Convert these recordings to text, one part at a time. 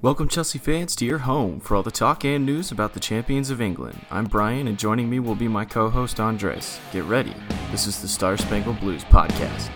Welcome, Chelsea fans, to your home for all the talk and news about the champions of England. I'm Brian, and joining me will be my co host Andres. Get ready. This is the Star Spangled Blues podcast.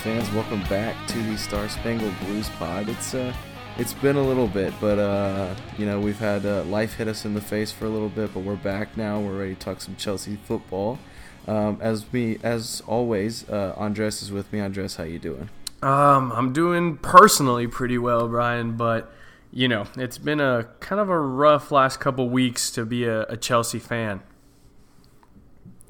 Fans? Welcome back to the Star Spangled Blues pod. It's uh, it's been a little bit, but uh, you know we've had uh, life hit us in the face for a little bit, but we're back now. We're ready to talk some Chelsea football. Um, as me, as always, uh, Andres is with me. Andres, how you doing? Um, I'm doing personally pretty well, Brian, but you know, it's been a kind of a rough last couple weeks to be a, a Chelsea fan.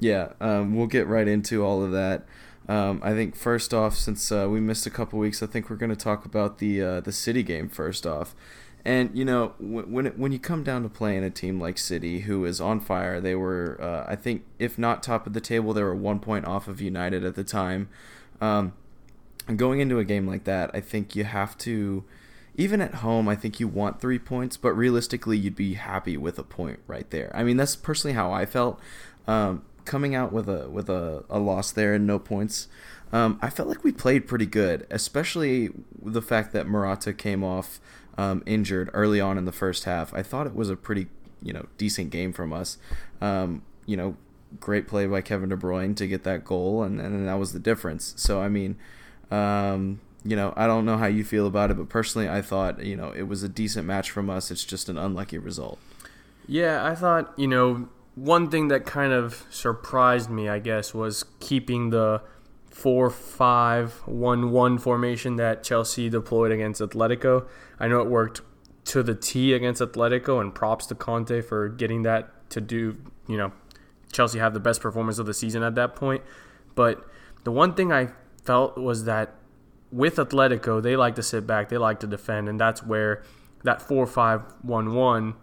Yeah, um, we'll get right into all of that. Um, I think first off, since uh, we missed a couple weeks, I think we're going to talk about the uh, the City game first off. And you know, when it, when you come down to playing a team like City, who is on fire, they were, uh, I think, if not top of the table, they were one point off of United at the time. Um, going into a game like that, I think you have to, even at home, I think you want three points, but realistically, you'd be happy with a point right there. I mean, that's personally how I felt. Um, coming out with a with a, a loss there and no points, um, I felt like we played pretty good, especially the fact that Morata came off um, injured early on in the first half. I thought it was a pretty you know decent game from us. Um, you know, great play by Kevin De Bruyne to get that goal, and and that was the difference. So I mean. Um, you know, I don't know how you feel about it, but personally, I thought, you know, it was a decent match from us. It's just an unlucky result. Yeah, I thought, you know, one thing that kind of surprised me, I guess, was keeping the 4 5 1 1 formation that Chelsea deployed against Atletico. I know it worked to the T against Atletico, and props to Conte for getting that to do, you know, Chelsea have the best performance of the season at that point. But the one thing I felt was that with Atletico, they like to sit back, they like to defend, and that's where that 4 5 1 1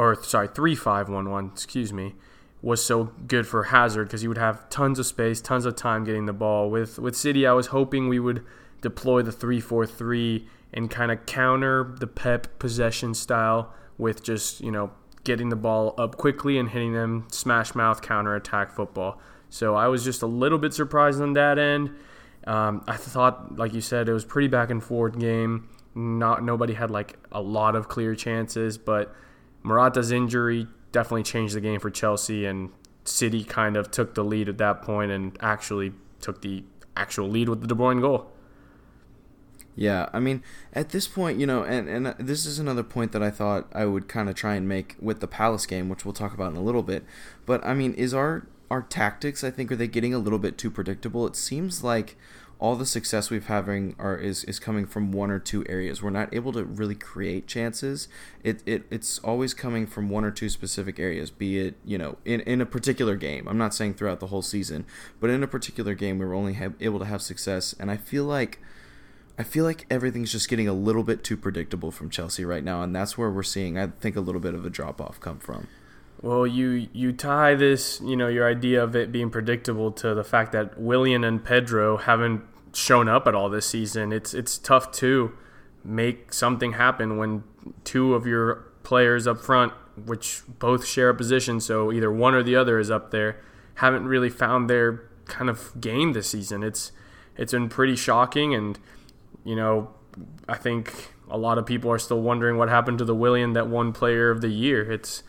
or sorry, three five one one, excuse me, was so good for Hazard because he would have tons of space, tons of time getting the ball. With with City, I was hoping we would deploy the three four three and kind of counter the Pep possession style with just you know getting the ball up quickly and hitting them smash mouth counter attack football. So I was just a little bit surprised on that end. Um, I thought, like you said, it was pretty back and forth game. Not nobody had like a lot of clear chances, but Morata's injury definitely changed the game for Chelsea, and City kind of took the lead at that point and actually took the actual lead with the De Bruyne goal. Yeah, I mean, at this point, you know, and, and this is another point that I thought I would kind of try and make with the Palace game, which we'll talk about in a little bit. But I mean, is our our tactics? I think are they getting a little bit too predictable? It seems like all the success we've having are is, is coming from one or two areas. We're not able to really create chances. It, it it's always coming from one or two specific areas, be it, you know, in, in a particular game. I'm not saying throughout the whole season, but in a particular game we were only have, able to have success and I feel like I feel like everything's just getting a little bit too predictable from Chelsea right now and that's where we're seeing I think a little bit of a drop off come from. Well, you you tie this, you know, your idea of it being predictable to the fact that Willian and Pedro haven't shown up at all this season. It's it's tough to make something happen when two of your players up front, which both share a position, so either one or the other is up there, haven't really found their kind of game this season. It's it's been pretty shocking, and you know, I think a lot of people are still wondering what happened to the Willian that won Player of the Year. It's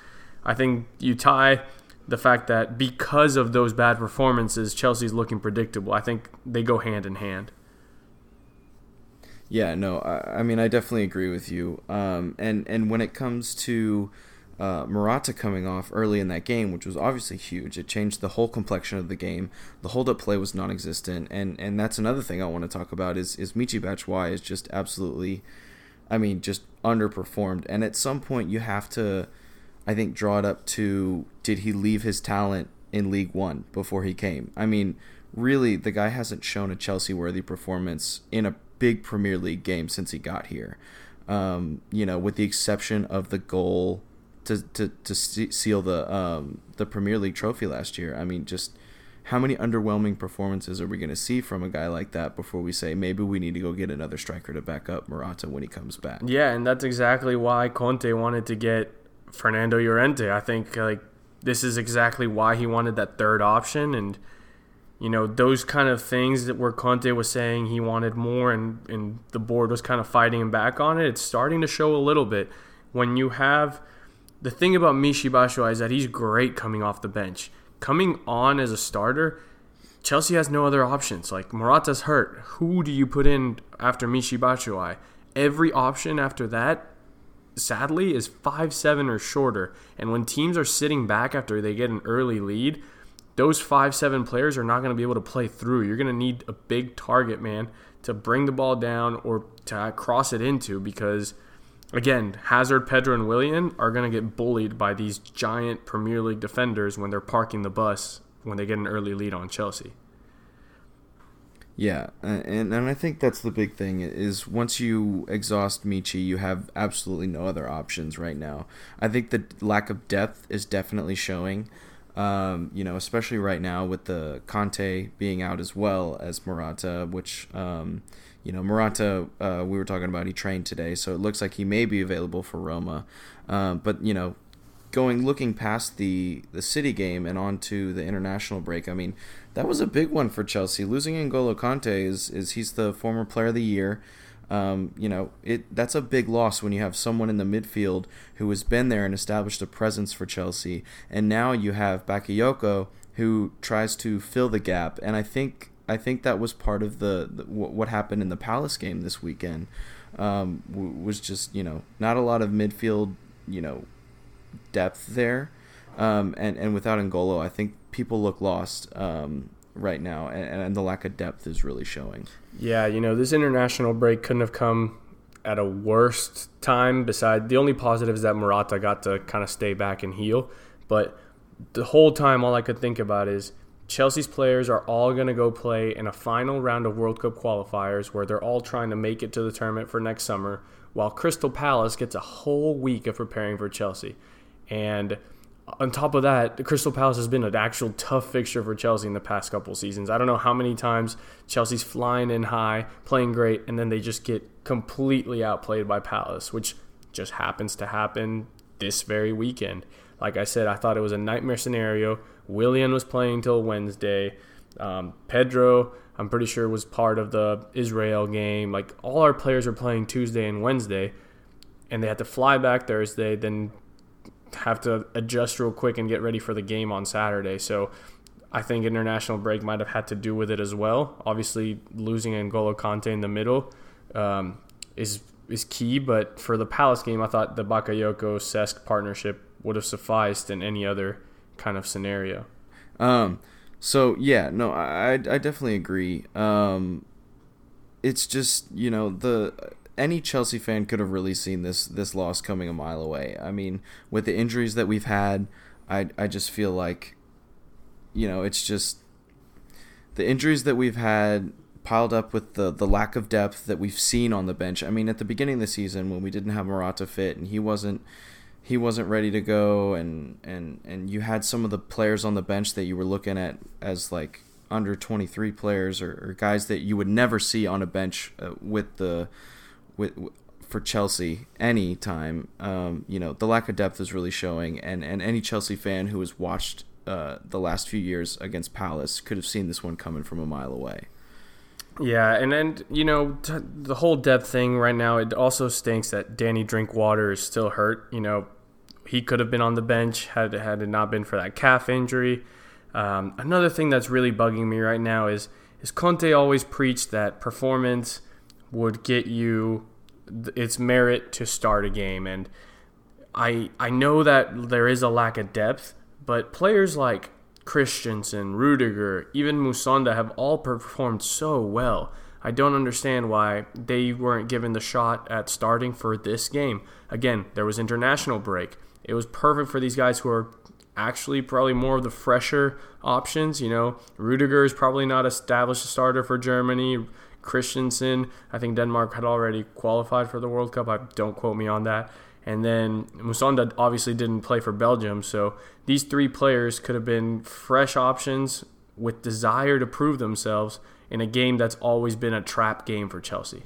I think you tie the fact that because of those bad performances, Chelsea's looking predictable. I think they go hand in hand. Yeah, no, I, I mean I definitely agree with you. Um, and and when it comes to uh, Morata coming off early in that game, which was obviously huge, it changed the whole complexion of the game. The hold-up play was non-existent, and and that's another thing I want to talk about is is Michy Batshuayi is just absolutely, I mean, just underperformed. And at some point you have to I think draw it up to did he leave his talent in League One before he came? I mean, really, the guy hasn't shown a Chelsea worthy performance in a big Premier League game since he got here. Um, you know, with the exception of the goal to to, to seal the um, the Premier League trophy last year. I mean, just how many underwhelming performances are we going to see from a guy like that before we say maybe we need to go get another striker to back up Morata when he comes back? Yeah, and that's exactly why Conte wanted to get Fernando Llorente. I think like this is exactly why he wanted that third option and you know those kind of things that where Conte was saying he wanted more and and the board was kind of fighting him back on it. It's starting to show a little bit when you have the thing about Michy Batshuayi is that he's great coming off the bench. Coming on as a starter, Chelsea has no other options. Like Morata's hurt. Who do you put in after Michy Batshuayi? Every option after that, sadly, is five seven or shorter. And when teams are sitting back after they get an early lead, those five seven players are not going to be able to play through. You're going to need a big target man to bring the ball down or to uh, cross it into because again, Hazard, Pedro, and Willian are going to get bullied by these giant Premier League defenders when they're parking the bus when they get an early lead on Chelsea. Yeah, and and I think that's the big thing is once you exhaust Michy, you have absolutely no other options right now. I think the lack of depth is definitely showing. Um, you know, especially right now with the Kanté being out as well as Morata, which um, you know, Morata, uh, we were talking about, he trained today, so it looks like he may be available for Roma. Um, but, you know, going looking past the the city game and onto the international break, I mean, that was a big one for Chelsea. Losing N'Golo Kanté is is he's the former player of the year. Um, you know, it that's a big loss when you have someone in the midfield who has been there and established a presence for Chelsea, and now you have Bakayoko who tries to fill the gap. And I think I think that was part of the, the what happened in the Palace game this weekend. Um, was just you know not a lot of midfield you know depth there, um, and and without N'Golo, I think people look lost um, right now, and, and the lack of depth is really showing. Yeah, you know this international break couldn't have come at a worst time. Beside the only positive is that Morata got to kind of stay back and heal, but the whole time all I could think about is Chelsea's players are all going to go play in a final round of World Cup qualifiers where they're all trying to make it to the tournament for next summer, while Crystal Palace gets a whole week of preparing for Chelsea. And on top of that, the Crystal Palace has been an actual tough fixture for Chelsea in the past couple seasons. I don't know how many times Chelsea's flying in high, playing great, and then they just get completely outplayed by Palace, which just happens to happen this very weekend. Like I said, I thought it was a nightmare scenario. Willian was playing till Wednesday. Um, Pedro, I'm pretty sure, was part of the Israel game. Like all our players are playing Tuesday and Wednesday, and they had to fly back Thursday, then have to adjust real quick and get ready for the game on Saturday. So I think international break might have had to do with it as well. Obviously, losing N'Golo Kanté in the middle um, is is key, but for the Palace game, I thought the Bakayoko Cesc partnership would have sufficed in any other kind of scenario. Um, so yeah, no, I I definitely agree. Um, it's just you know the any Chelsea fan could have really seen this this loss coming a mile away. I mean, with the injuries that we've had, I I just feel like, you know, it's just the injuries that we've had piled up with the the lack of depth that we've seen on the bench. I mean, at the beginning of the season when we didn't have Morata fit and he wasn't he wasn't ready to go and and and you had some of the players on the bench that you were looking at as like under 23 players or, or guys that you would never see on a bench uh, with the with, for Chelsea any time um, you know the lack of depth is really showing and and any Chelsea fan who has watched uh, the last few years against Palace could have seen this one coming from a mile away yeah, and then you know t- the whole depth thing right now. It also stinks that Danny Drinkwater is still hurt. You know, he could have been on the bench had had it not been for that calf injury. Um, another thing that's really bugging me right now is is Conte always preached that performance would get you its merit to start a game, and I I know that there is a lack of depth, but players like Christensen, Rudiger, even Musonda have all performed so well. I don't understand why they weren't given the shot at starting for this game. Again, there was international break. it was perfect for these guys who are actually probably more of the fresher options. You know, Rudiger is probably not established starter for Germany. Christensen, I think Denmark had already qualified for the World Cup. I don't quote me on that. And then Musonda obviously didn't play for Belgium, so these three players could have been fresh options with desire to prove themselves in a game that's always been a trap game for Chelsea.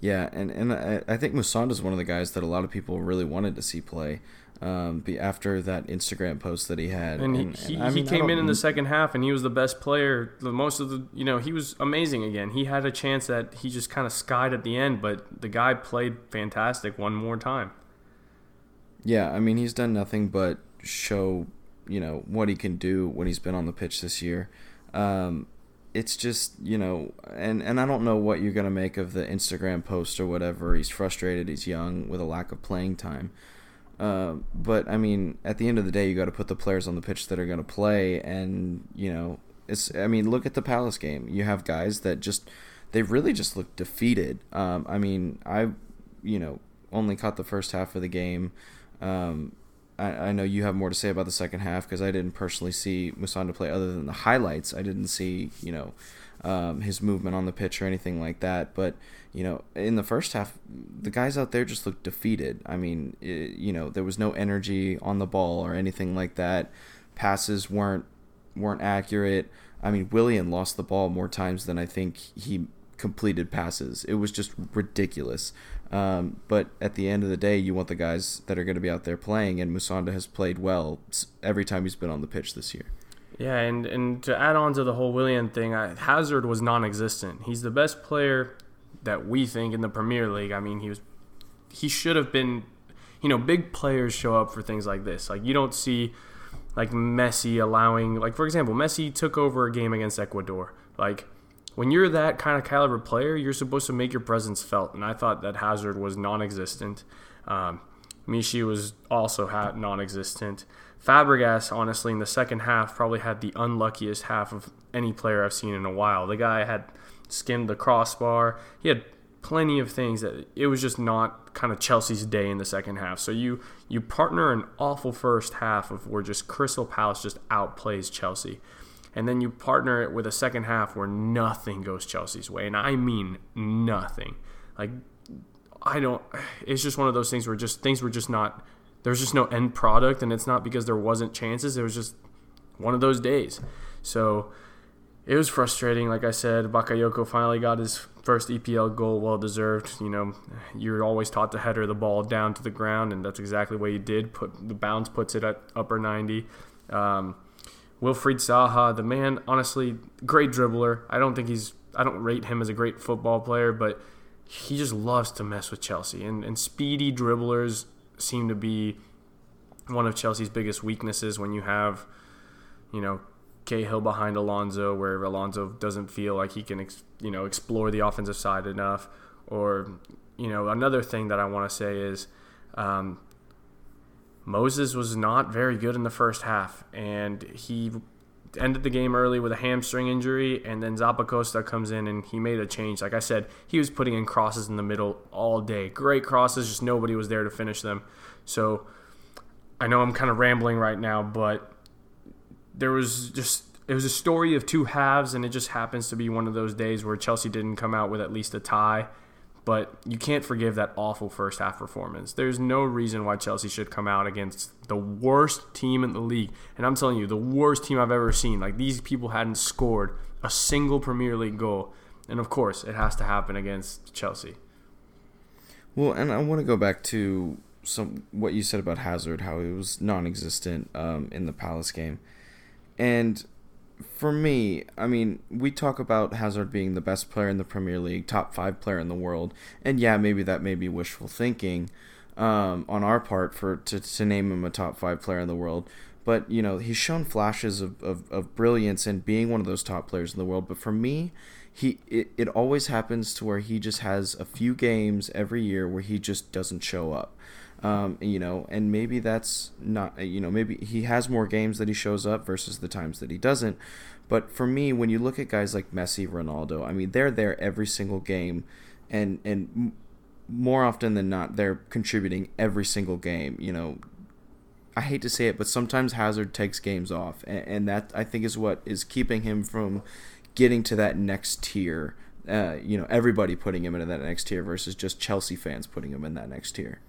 Yeah, and, and I, I think Musonda is one of the guys that a lot of people really wanted to see play um, be after that Instagram post that he had. And, and he, he, he came in in the second half, and he was the best player. The most of the, you know, he was amazing again. He had a chance that he just kind of skied at the end, but the guy played fantastic one more time. Yeah, I mean, he's done nothing but show, you know, what he can do when he's been on the pitch this year. Um, it's just you know and and I don't know what you're going to make of the Instagram post or whatever he's frustrated he's young with a lack of playing time uh, but I mean, at the end of the day, you got to put the players on the pitch that are going to play, and you know, it's. I mean, look at the Palace game. You have guys that just they really just look defeated. Um, I mean, I, you know, only caught the first half of the game. Um, I, I know you have more to say about the second half because I didn't personally see Musonda play other than the highlights. I didn't see, you know, um, his movement on the pitch or anything like that. But you know, in the first half, the guys out there just looked defeated. I mean, it, you know, there was no energy on the ball or anything like that. Passes weren't weren't accurate. I mean, Willian lost the ball more times than I think he completed passes. It was just ridiculous. Um, but at the end of the day, you want the guys that are going to be out there playing, and Musonda has played well every time he's been on the pitch this year. Yeah, and, and to add on to the whole Willian thing, I, Hazard was non-existent. He's the best player that we think in the Premier League. I mean, he was he should have been. You know, big players show up for things like this. Like you don't see like Messi allowing like for example, Messi took over a game against Ecuador. Like when you're that kind of caliber player, you're supposed to make your presence felt. And I thought that Hazard was non-existent. Um, Michy was also ha- non-existent. Fabregas, honestly, in the second half, probably had the unluckiest half of any player I've seen in a while. The guy had skimmed the crossbar. He had plenty of things that it was just not kind of Chelsea's day in the second half. So you you partner an awful first half of where just Crystal Palace just outplays Chelsea. And then you partner it with a second half where nothing goes Chelsea's way. And I mean nothing. Like I don't it's just one of those things where just things were just not there's just no end product and it's not because there wasn't chances. It was just one of those days. So it was frustrating. Like I said, Bakayoko finally got his first EPL goal, well deserved. You know, you're always taught to header the ball down to the ground, and that's exactly what he did. Put the bounce puts it at upper 90. Um, Wilfried Zaha, the man, honestly, great dribbler. I don't think he's, I don't rate him as a great football player, but he just loves to mess with Chelsea. And, and speedy dribblers seem to be one of Chelsea's biggest weaknesses when you have, you know, Cahill behind Alonso, where Alonso doesn't feel like he can, you know, explore the offensive side enough. Or, you know, another thing that I want to say is um, Moses was not very good in the first half, and he ended the game early with a hamstring injury, and then Zappacosta comes in and he made a change. Like I said, he was putting in crosses in the middle all day. Great crosses, just nobody was there to finish them. So I know I'm kind of rambling right now, but there was just it was a story of two halves, and it just happens to be one of those days where Chelsea didn't come out with at least a tie. But you can't forgive that awful first half performance. There's no reason why Chelsea should come out against the worst team in the league. And I'm telling you, the worst team I've ever seen. Like these people hadn't scored a single Premier League goal. And of course, it has to happen against Chelsea. Well, and I want to go back to some what you said about Hazard, how he was non-existent um, in the Palace game. And for me, I mean, we talk about Hazard being the best player in the Premier League, top five player in the world, and yeah, maybe that may be wishful thinking um, on our part for to, to name him a top five player in the world. But you know, he's shown flashes of, of, of brilliance and being one of those top players in the world. But for me, he it, it always happens to where he just has a few games every year where he just doesn't show up. Um, you know, and maybe that's not, you know, maybe he has more games that he shows up versus the times that he doesn't. But for me, when you look at guys like Messi, Ronaldo, I mean, they're there every single game, and and more often than not, they're contributing every single game. You know, I hate to say it, but sometimes Hazard takes games off, and, and that I think is what is keeping him from getting to that next tier. Uh, you know, everybody putting him into that next tier versus just Chelsea fans putting him in that next tier.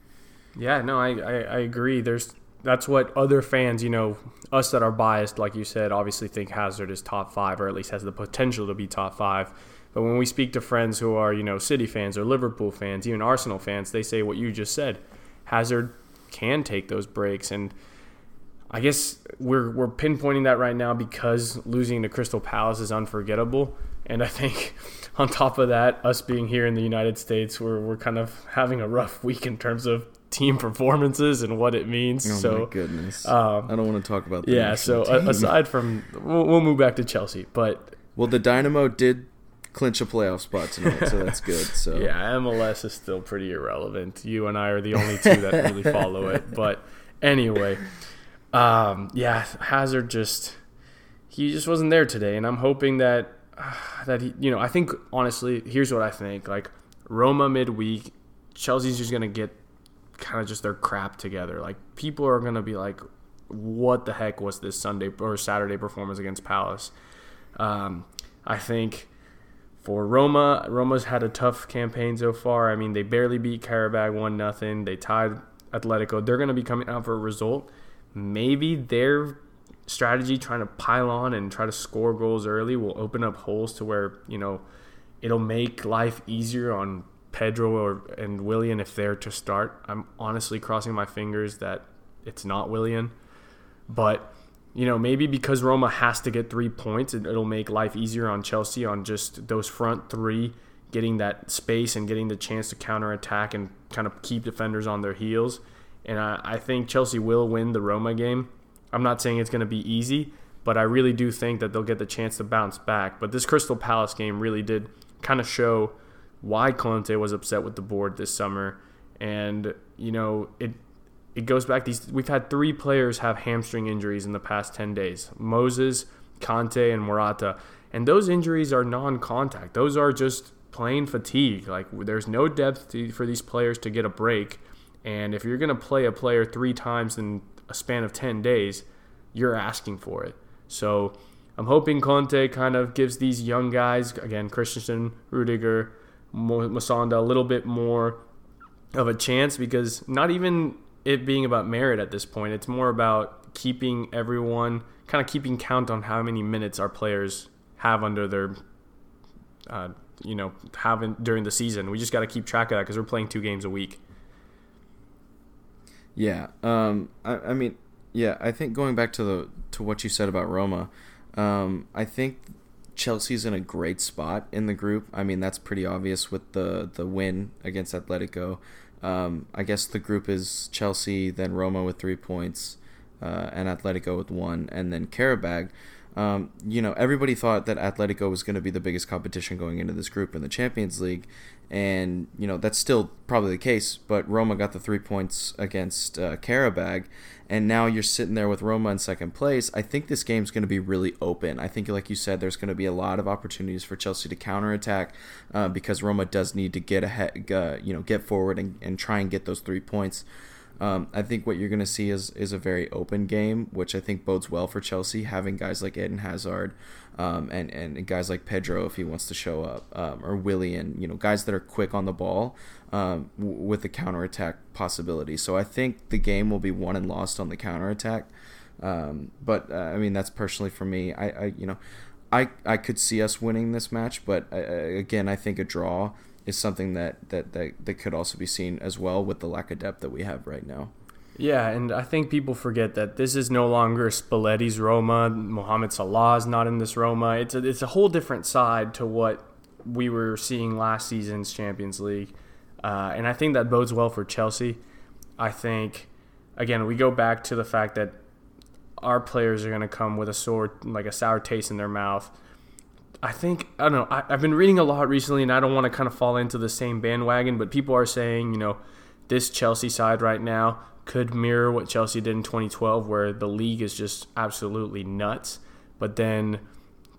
Yeah, no, I, I, I agree. There's that's what other fans, you know, us that are biased, like you said, obviously think Hazard is top five or at least has the potential to be top five. But when we speak to friends who are, you know, City fans or Liverpool fans, even Arsenal fans, they say what you just said. Hazard can take those breaks and I guess we're we're pinpointing that right now because losing to Crystal Palace is unforgettable. And I think on top of that, us being here in the United States, we're we're kind of having a rough week in terms of team performances and what it means. Oh so my goodness, um, I don't want to talk about that. yeah. So a- aside from, we'll, we'll move back to Chelsea, but well, the Dynamo did clinch a playoff spot tonight, so that's good. So yeah, MLS is still pretty irrelevant. You and I are the only two that really follow it. But anyway, um, yeah, Hazard just he just wasn't there today, and I'm hoping that uh, that he, you know, I think honestly, here's what I think: like Roma midweek, Chelsea's just gonna get kind of just their crap together. Like people are gonna be like, "What the heck was this Sunday or Saturday performance against Palace?" Um, I think for Roma, Roma's had a tough campaign so far. I mean, they barely beat Qarabag one nothing. They tied Atletico. They're to be coming out for a result. Maybe their strategy, trying to pile on and try to score goals early, will open up holes to where you know it'll make life easier on Pedro or and Willian if they're to start. I'm honestly crossing my fingers that it's not Willian, but you know, maybe because Roma has to get three points, it, will make life easier on Chelsea on just those front three getting that space and getting the chance to counterattack and kind of keep defenders on their heels. And I, I think Chelsea will win the Roma game. I'm not saying it's going to be easy, but I really do think that they'll get the chance to bounce back. But this Crystal Palace game really did kind of show why Kanté was upset with the board this summer. And, you know, it it goes back these we've had three players have hamstring injuries in the past 10 days moses Conte and Morata. And those injuries are non-contact. Those are just plain fatigue. Like there's no depth to, for these players to get a break. And if you're going to play a player three times in a span of 10 days you're asking for it. So I'm hoping Conte kind of gives these young guys again Christensen Rudiger Musonda a little bit more of a chance because not even it being about merit at this point. It's more about keeping everyone kind of keeping count on how many minutes our players have under their, uh, you know, having during the season. We just got to keep track of that because we're playing two games a week. Yeah, um, I, I mean, yeah, I think going back to the to what you said about Roma, um, I think Chelsea's in a great spot in the group. I mean, that's pretty obvious with the the win against Atletico. Um, I guess the group is Chelsea, then Roma with three points, uh, and Atletico with one, and then Qarabag. Um, you know, everybody thought that Atletico was going to be the biggest competition going into this group in the Champions League, and you know that's still probably the case. But Roma got the three points against uh, and now you're sitting there with Roma in second place. I think this game's going to be really open. I think, like you said, there's going to be a lot of opportunities for Chelsea to counterattack uh, because Roma does need to get ahead, uh, you know, get forward and, and try and get those three points. Um, I think what you're going to see is is a very open game, which I think bodes well for Chelsea, having guys like Eden Hazard um, and and guys like Pedro if he wants to show up, um, or Willian, you know, guys that are quick on the ball um, w- with the counterattack possibility. So I think the game will be won and lost on the counterattack. Um, but uh, I mean, that's personally for me. I, I you know, I I could see us winning this match, but uh, again, I think a draw is something that, that, that, that could also be seen as well with the lack of depth that we have right now. Yeah, and I think people forget that this is no longer Spalletti's Roma. Mohamed Salah is not in this Roma. It's a, it's a whole different side to what we were seeing last season's Champions League. Uh, and I think that bodes well for Chelsea. I think, again, we go back to the fact that our players are going to come with a sore, like a sour taste in their mouth I think I don't know. I, have been reading a lot recently, and I don't want to kind of fall into the same bandwagon. But people are saying, you know, this Chelsea side right now could mirror what Chelsea did in 2012, where the league is just absolutely nuts. But then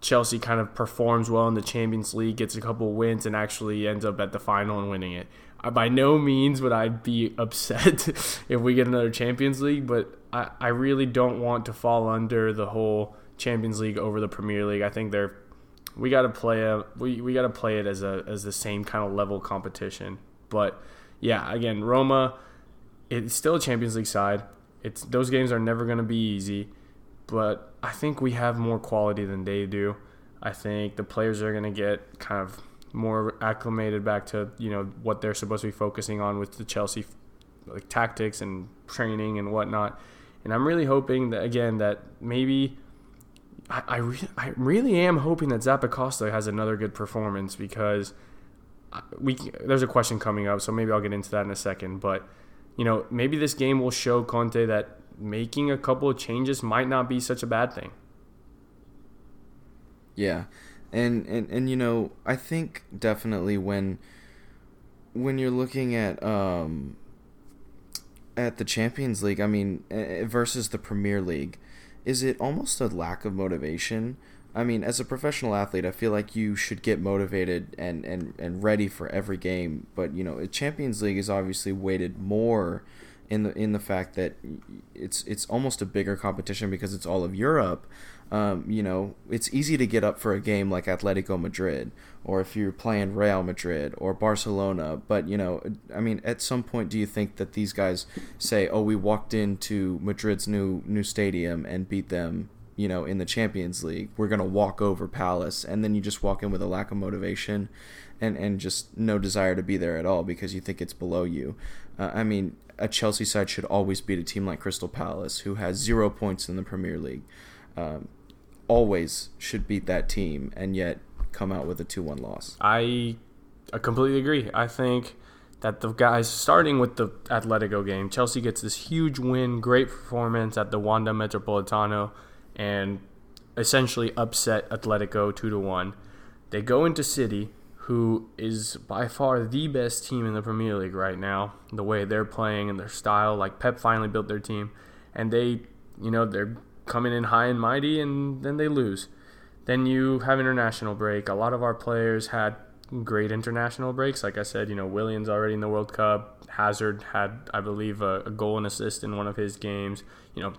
Chelsea kind of performs well in the Champions League, gets a couple wins, and actually ends up at the final and winning it. by no means would I be upset if we get another Champions League, but I, I really don't want to fall under the whole Champions League over the Premier League. I think they're we got to play a we, we got to play it as a as the same kind of level competition. But yeah, again, Roma, it's still a Champions League side. It's those games are never going to be easy, but I think we have more quality than they do. I think the players are going to get kind of more acclimated back to you know what they're supposed to be focusing on with the Chelsea like tactics and training and whatnot. And I'm really hoping that again that maybe I I, re- I really am hoping that Zappacosta has another good performance because uh, we there's a question coming up, so maybe I'll get into that in a second. But you know maybe this game will show Conte that making a couple of changes might not be such a bad thing. Yeah and and and you know I think definitely when when you're looking at um at the Champions League, I mean eh, eh, versus the Premier League, is it almost a lack of motivation? I mean, as a professional athlete, I feel like you should get motivated and, and, and ready for every game. But you know, Champions League is obviously weighted more in the in the fact that it's it's almost a bigger competition because it's all of Europe um, you know, it's easy to get up for a game like Atletico Madrid, or if you're playing Real Madrid or Barcelona. But you know, I mean, at some point, do you think that these guys say, "Oh, we walked into Madrid's new new stadium and beat them"? You know, in the Champions League, we're gonna walk over Palace, and then you just walk in with a lack of motivation, and and just no desire to be there at all because you think it's below you. Uh, I mean, a Chelsea side should always beat a team like Crystal Palace, who has zero points in the Premier League. Um, always should beat that team and yet come out with a 2 1 loss. I, I completely agree. I think that the guys, starting with the Atletico game, Chelsea gets this huge win, great performance at the Wanda Metropolitano, and essentially upset Atletico 2 to 1. They go into City, who is by far the best team in the Premier League right now, the way they're playing and their style. Like Pep finally built their team, and they, you know, they're coming in high and mighty, and then they lose. Then you have international break. A lot of our players had great international breaks. Like I said, you know, Willian's already in the World Cup. Hazard had, I believe, a, a goal and assist in one of his games. You know,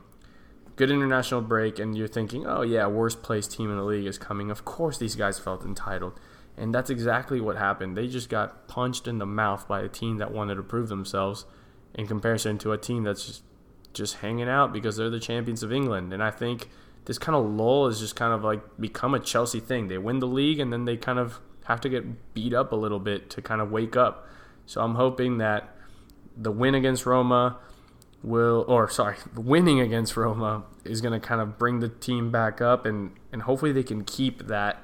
good international break, and you're thinking, oh yeah, worst placed team in the league is coming. Of course, these guys felt entitled. And that's exactly what happened. They just got punched in the mouth by a team that wanted to prove themselves in comparison to a team that's just just hanging out because they're the champions of England. And I think this kind of lull has just kind of like become a Chelsea thing. They win the league and then they kind of have to get beat up a little bit to kind of wake up. So I'm hoping that the win against Roma will, or sorry, winning against Roma is going to kind of bring the team back up and, and hopefully they can keep that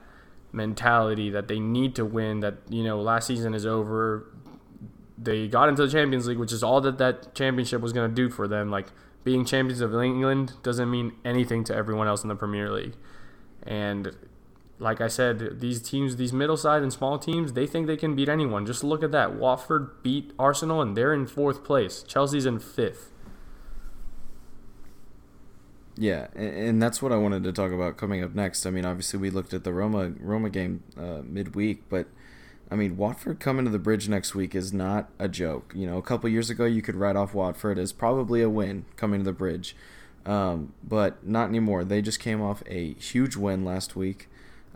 mentality that they need to win, that, you know, last season is over they got into the Champions League, which is all that that championship was going to do for them. Like being champions of England doesn't mean anything to everyone else in the Premier League. And like I said, these teams, these middle side and small teams, they think they can beat anyone. Just look at that. Watford beat Arsenal and they're in fourth place. Chelsea's in fifth. Yeah, and that's what I wanted to talk about coming up next. I mean, obviously we looked at the Roma Roma game uh, midweek, but I mean, Watford coming to the bridge next week is not a joke. You know, a couple years ago, you could write off Watford as probably a win coming to the bridge, um, but not anymore. They just came off a huge win last week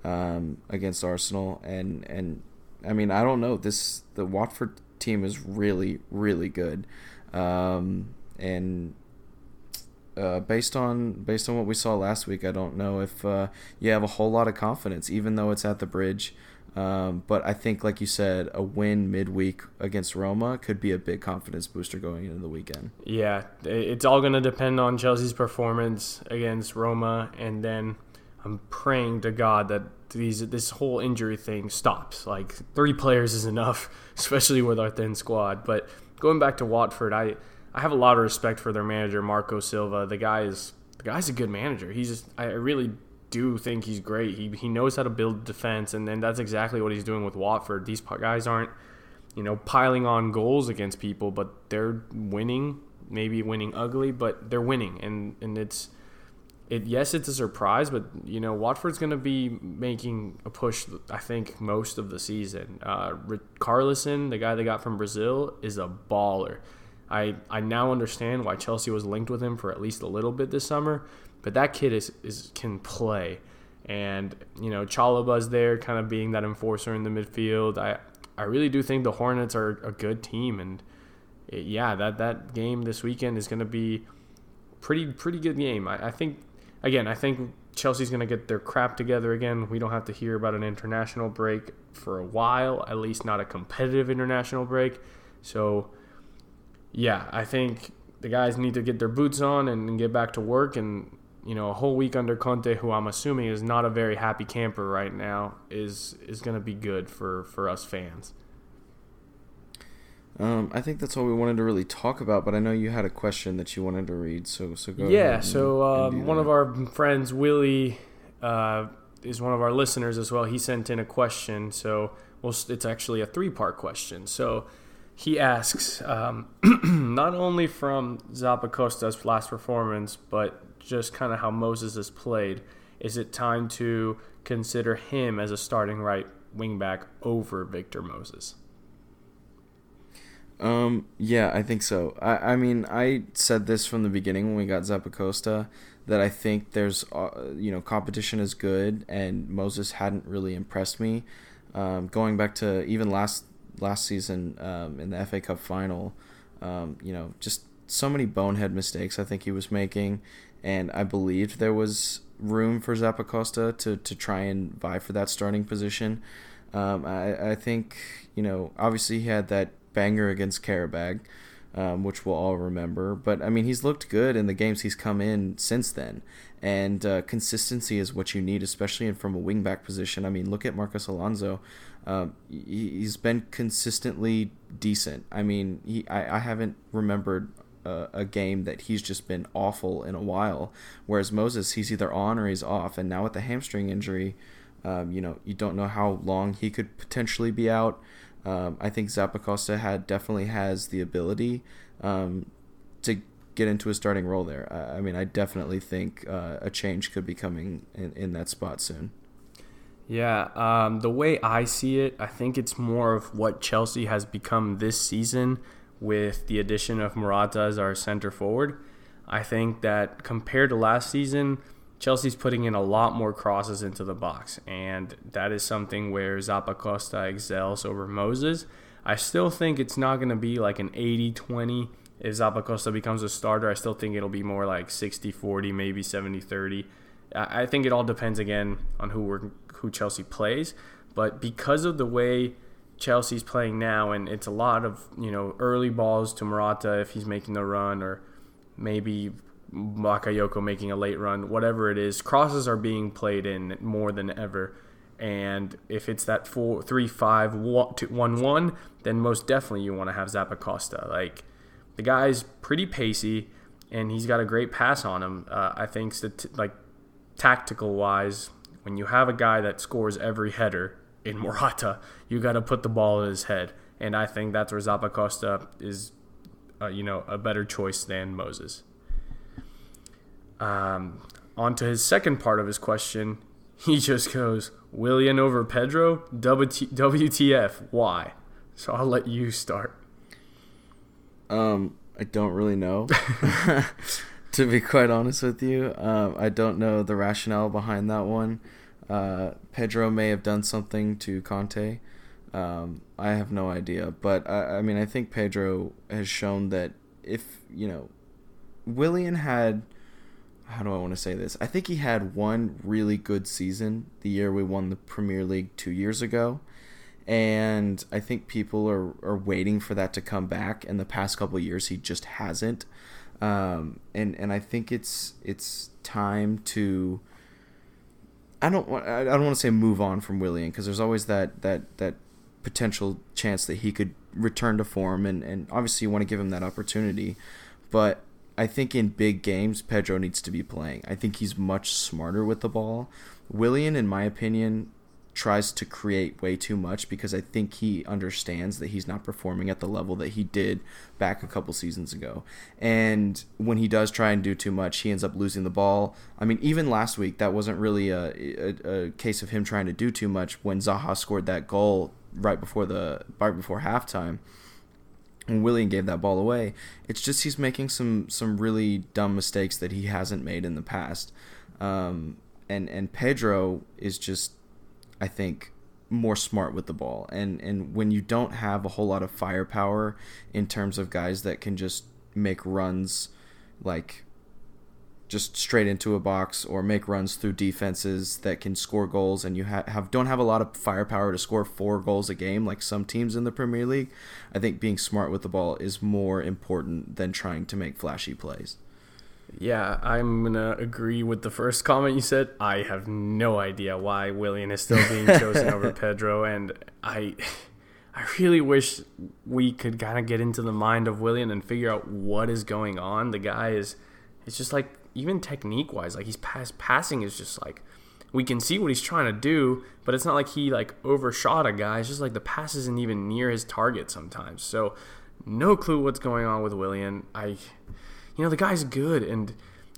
um, against Arsenal, and and I mean, I don't know. This the Watford team is really really good, um, and uh, based on based on what we saw last week, I don't know if uh, you have a whole lot of confidence, even though it's at the bridge. Um, but I think, like you said, a win midweek against Roma could be a big confidence booster going into the weekend. Yeah, it's all going to depend on Chelsea's performance against Roma, and then I'm praying to God that these this whole injury thing stops. Like three players is enough, especially with our thin squad. But going back to Watford, I I have a lot of respect for their manager Marco Silva. The guy is the guy's a good manager. He's just I really do think he's great. He, he knows how to build defense, and then that's exactly what he's doing with Watford. These guys aren't, you know, piling on goals against people, but they're winning. Maybe winning ugly, but they're winning, and and it's it yes, it's a surprise, but you know Watford's going to be making a push. I think most of the season. Uh, Richarlison, the guy they got from Brazil, is a baller. I I now understand why Chelsea was linked with him for at least a little bit this summer, but that kid is, is can play, and you know Chalobah's there, kind of being that enforcer in the midfield. I I really do think the Hornets are a good team, and it, yeah, that that game this weekend is going to be pretty pretty good game. I, I think again, I think Chelsea's going to get their crap together again. We don't have to hear about an international break for a while, at least not a competitive international break. So, yeah, I think the guys need to get their boots on and get back to work. And, you know, a whole week under Conte, who I'm assuming is not a very happy camper right now, is is going to be good for, for us fans. Um, I think that's all we wanted to really talk about, but I know you had a question that you wanted to read, so so go. Yeah, so um, one of our friends, Willie, uh, is one of our listeners as well. He sent in a question, so well, it's actually a three-part question. So he asks um, not only from Zappacosta's last performance, but just kind of how Moses has played. Is it time to consider him as a starting right wingback over Victor Moses? Um, yeah, I think so. I, I mean, I said this from the beginning when we got Zappacosta that I think there's, uh, you know, competition is good, and Moses hadn't really impressed me. Um, going back to even last last season um, in the FA Cup final, um, you know, just so many bonehead mistakes I think he was making, and I believed there was room for Zappacosta to to try and vie for that starting position. Um, I I think you know obviously he had that banger against Qarabag, um, which we'll all remember. But I mean, he's looked good in the games he's come in since then, and uh, consistency is what you need, especially from a wingback position. I mean, look at Marcos Alonso. Um, he's been consistently decent. I mean, he, I, I haven't remembered a, a, game that he's just been awful in a while. Whereas Moses, he's either on or he's off. And now with the hamstring injury, um, you know, you don't know how long he could potentially be out. Um, I think Zappacosta had definitely has the ability um, to get into a starting role there. I, I mean, I definitely think uh, a change could be coming in, in that spot soon. Yeah, um, the way I see it, I think it's more of what Chelsea has become this season with the addition of Morata as our center forward. I think that compared to last season, Chelsea's putting in a lot more crosses into the box, and that is something where Zappacosta excels over Moses. I still think it's not going to be like an 80 20 if Zappacosta becomes a starter. I still think it'll be more like 60 40, maybe 70 30. I think it all depends again on who we're, who Chelsea plays, but because of the way Chelsea's playing now, and it's a lot of you know early balls to Morata if he's making the run, or maybe Bakayoko making a late run, whatever it is, crosses are being played in more than ever. And if it's that four, three, five, one, two, one, one, then most definitely you want to have Zappacosta. Like the guy's pretty pacey, and he's got a great pass on him. Uh, I think, like tactical wise, when you have a guy that scores every header in Morata, you got to put the ball in his head, and I think that's where Zappacosta is, uh, you know, a better choice than Moses. Um, on to his second part of his question, he just goes, Willian over Pedro? WTF? Why? So I'll let you start. Um, I don't really know. to be quite honest with you, um, I don't know the rationale behind that one. Uh, Pedro may have done something to Conte. Um, I have no idea, but I, I mean, I think Pedro has shown that if you know, Willian had how do I want to say this? I think he had one really good season the year we won the Premier League two years ago. And I think people are, are waiting for that to come back. And the past couple years, he just hasn't. Um, and and I think it's it's time to. I don't want I don't want to say move on from Willian because there's always that that that potential chance that he could return to form and and obviously you want to give him that opportunity, but I think in big games, Pedro needs to be playing. I think he's much smarter with the ball. Willian, in my opinion, tries to create way too much because I think he understands that he's not performing at the level that he did back a couple seasons ago. And when he does try and do too much, he ends up losing the ball. I mean, even last week, that wasn't really a, a, a case of him trying to do too much when Zaha scored that goal right before the right before halftime. And Willian gave that ball away. It's just he's making some some really dumb mistakes that he hasn't made in the past. Um, and and Pedro is just I think more smart with the ball. And and when you don't have a whole lot of firepower in terms of guys that can just make runs like just straight into a box or make runs through defenses that can score goals and you ha- have don't have a lot of firepower to score four goals a game like some teams in the Premier League, I think being smart with the ball is more important than trying to make flashy plays. Yeah, I'm gonna agree with the first comment you said. I have no idea why Willian is still being chosen over Pedro, and I, I really wish we could kind of get into the mind of Willian and figure out what is going on. The guy is, it's just like even technique wise, like he's pass passing is just like we can see what he's trying to do, but it's not like he like overshot a guy. It's just like the pass isn't even near his target sometimes. So no clue what's going on with Willian. I you know the guy's good and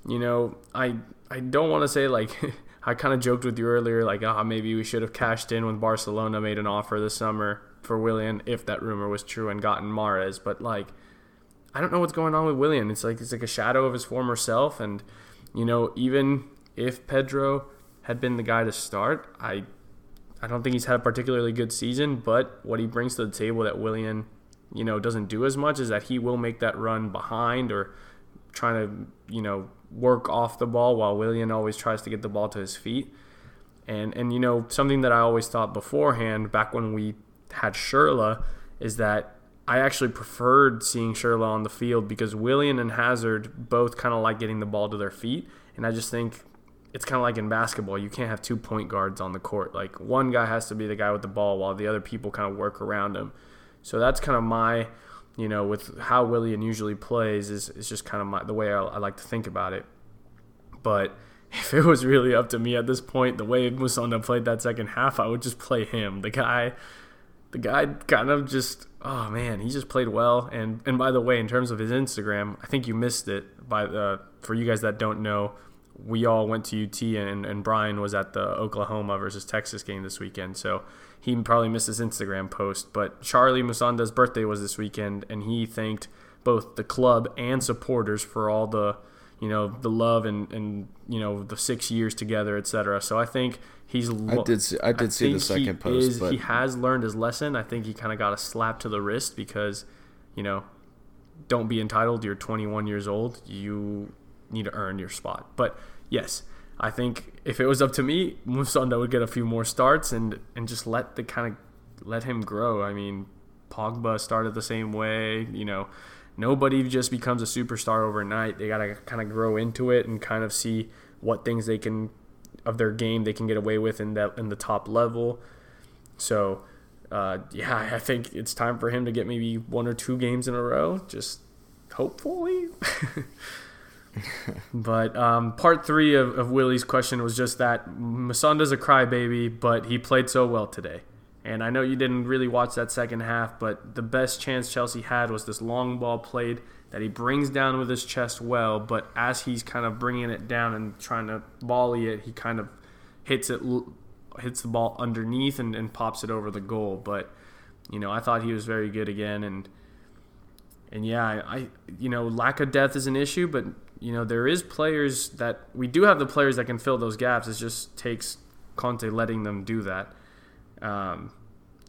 you know i i don't want to say like i kind of joked with you earlier like ah oh, maybe we should have cashed in when barcelona made an offer this summer for willian if that rumor was true and gotten mahrez but like i don't know what's going on with willian. It's like it's like a shadow of his former self and you know even if pedro had been the guy to start i i don't think he's had a particularly good season but what he brings to the table that willian you know doesn't do as much is that he will make that run behind or trying to you know work off the ball while Willian always tries to get the ball to his feet. And and you know something that I always thought beforehand back when we had Schürrle is that I actually preferred seeing Schürrle on the field because Willian and Hazard both kind of like getting the ball to their feet, and I just think it's kind of like in basketball. You can't have two point guards on the court. Like one guy has to be the guy with the ball while the other people kind of work around him. So that's kind of my you know, with how Willian usually plays is, is just kind of my, the way I, I, like to think about it. But if it was really up to me at this point, the way Musonda played that second half, I would just play him. The guy, the guy kind of just, oh man, he just played well. And and by the way, in terms of his Instagram, I think you missed it. By the for you guys that don't know, we all went to UT and and Brian was at the Oklahoma versus Texas game this weekend. So he probably missed his Instagram post. But Charlie Musonda's birthday was this weekend, and he thanked both the club and supporters for all the you know the love and and you know the six years together, etc. So I think he's. I did see, I did I see the second post, is, but he has learned his lesson. I think he kind of got a slap to the wrist because you know don't be entitled. You're 21 years old. You need to earn your spot. But yes, I think if it was up to me, Musonda would get a few more starts and and just let the kind of let him grow. I mean, Pogba started the same way. You know, nobody just becomes a superstar overnight. They gotta kind of grow into it and kind of see what things they can of their game they can get away with in that in the top level. So, uh, yeah, I think it's time for him to get maybe one or two games in a row. Just hopefully. but um, part three of, of Willie's question was just that Musonda's a crybaby, but he played so well today. And I know you didn't really watch that second half, but the best chance Chelsea had was this long ball played that he brings down with his chest well, but as he's kind of bringing it down and trying to volley it, he kind of hits it hits the ball underneath and, and pops it over the goal. But you know, I thought he was very good again, and and yeah, I you know lack of depth is an issue, but you know, there is players that we do have the players that can fill those gaps. It just takes Conte letting them do that. Um,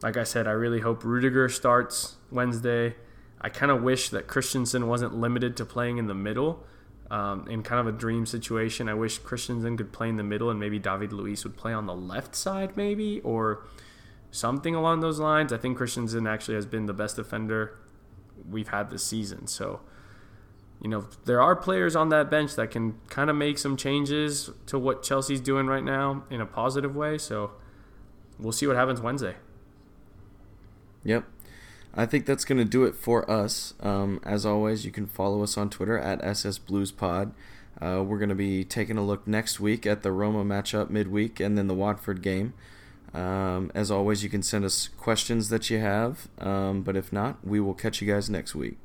like I said, I really hope Rudiger starts Wednesday. I kind of wish that Christensen wasn't limited to playing in the middle. Um, in kind of a dream situation, I wish Christensen could play in the middle and maybe David Luiz would play on the left side, maybe, or something along those lines. I think Christensen actually has been the best defender we've had this season. So you know, there are players on that bench that can kind of make some changes to what Chelsea's doing right now in a positive way. So we'll see what happens Wednesday. Yep. I think that's going to do it for us. Um, as always, you can follow us on Twitter at SSBluesPod. Uh, we're going to be taking a look next week at the Roma matchup midweek and then the Watford game. Um, as always, you can send us questions that you have. Um, but if not, we will catch you guys next week.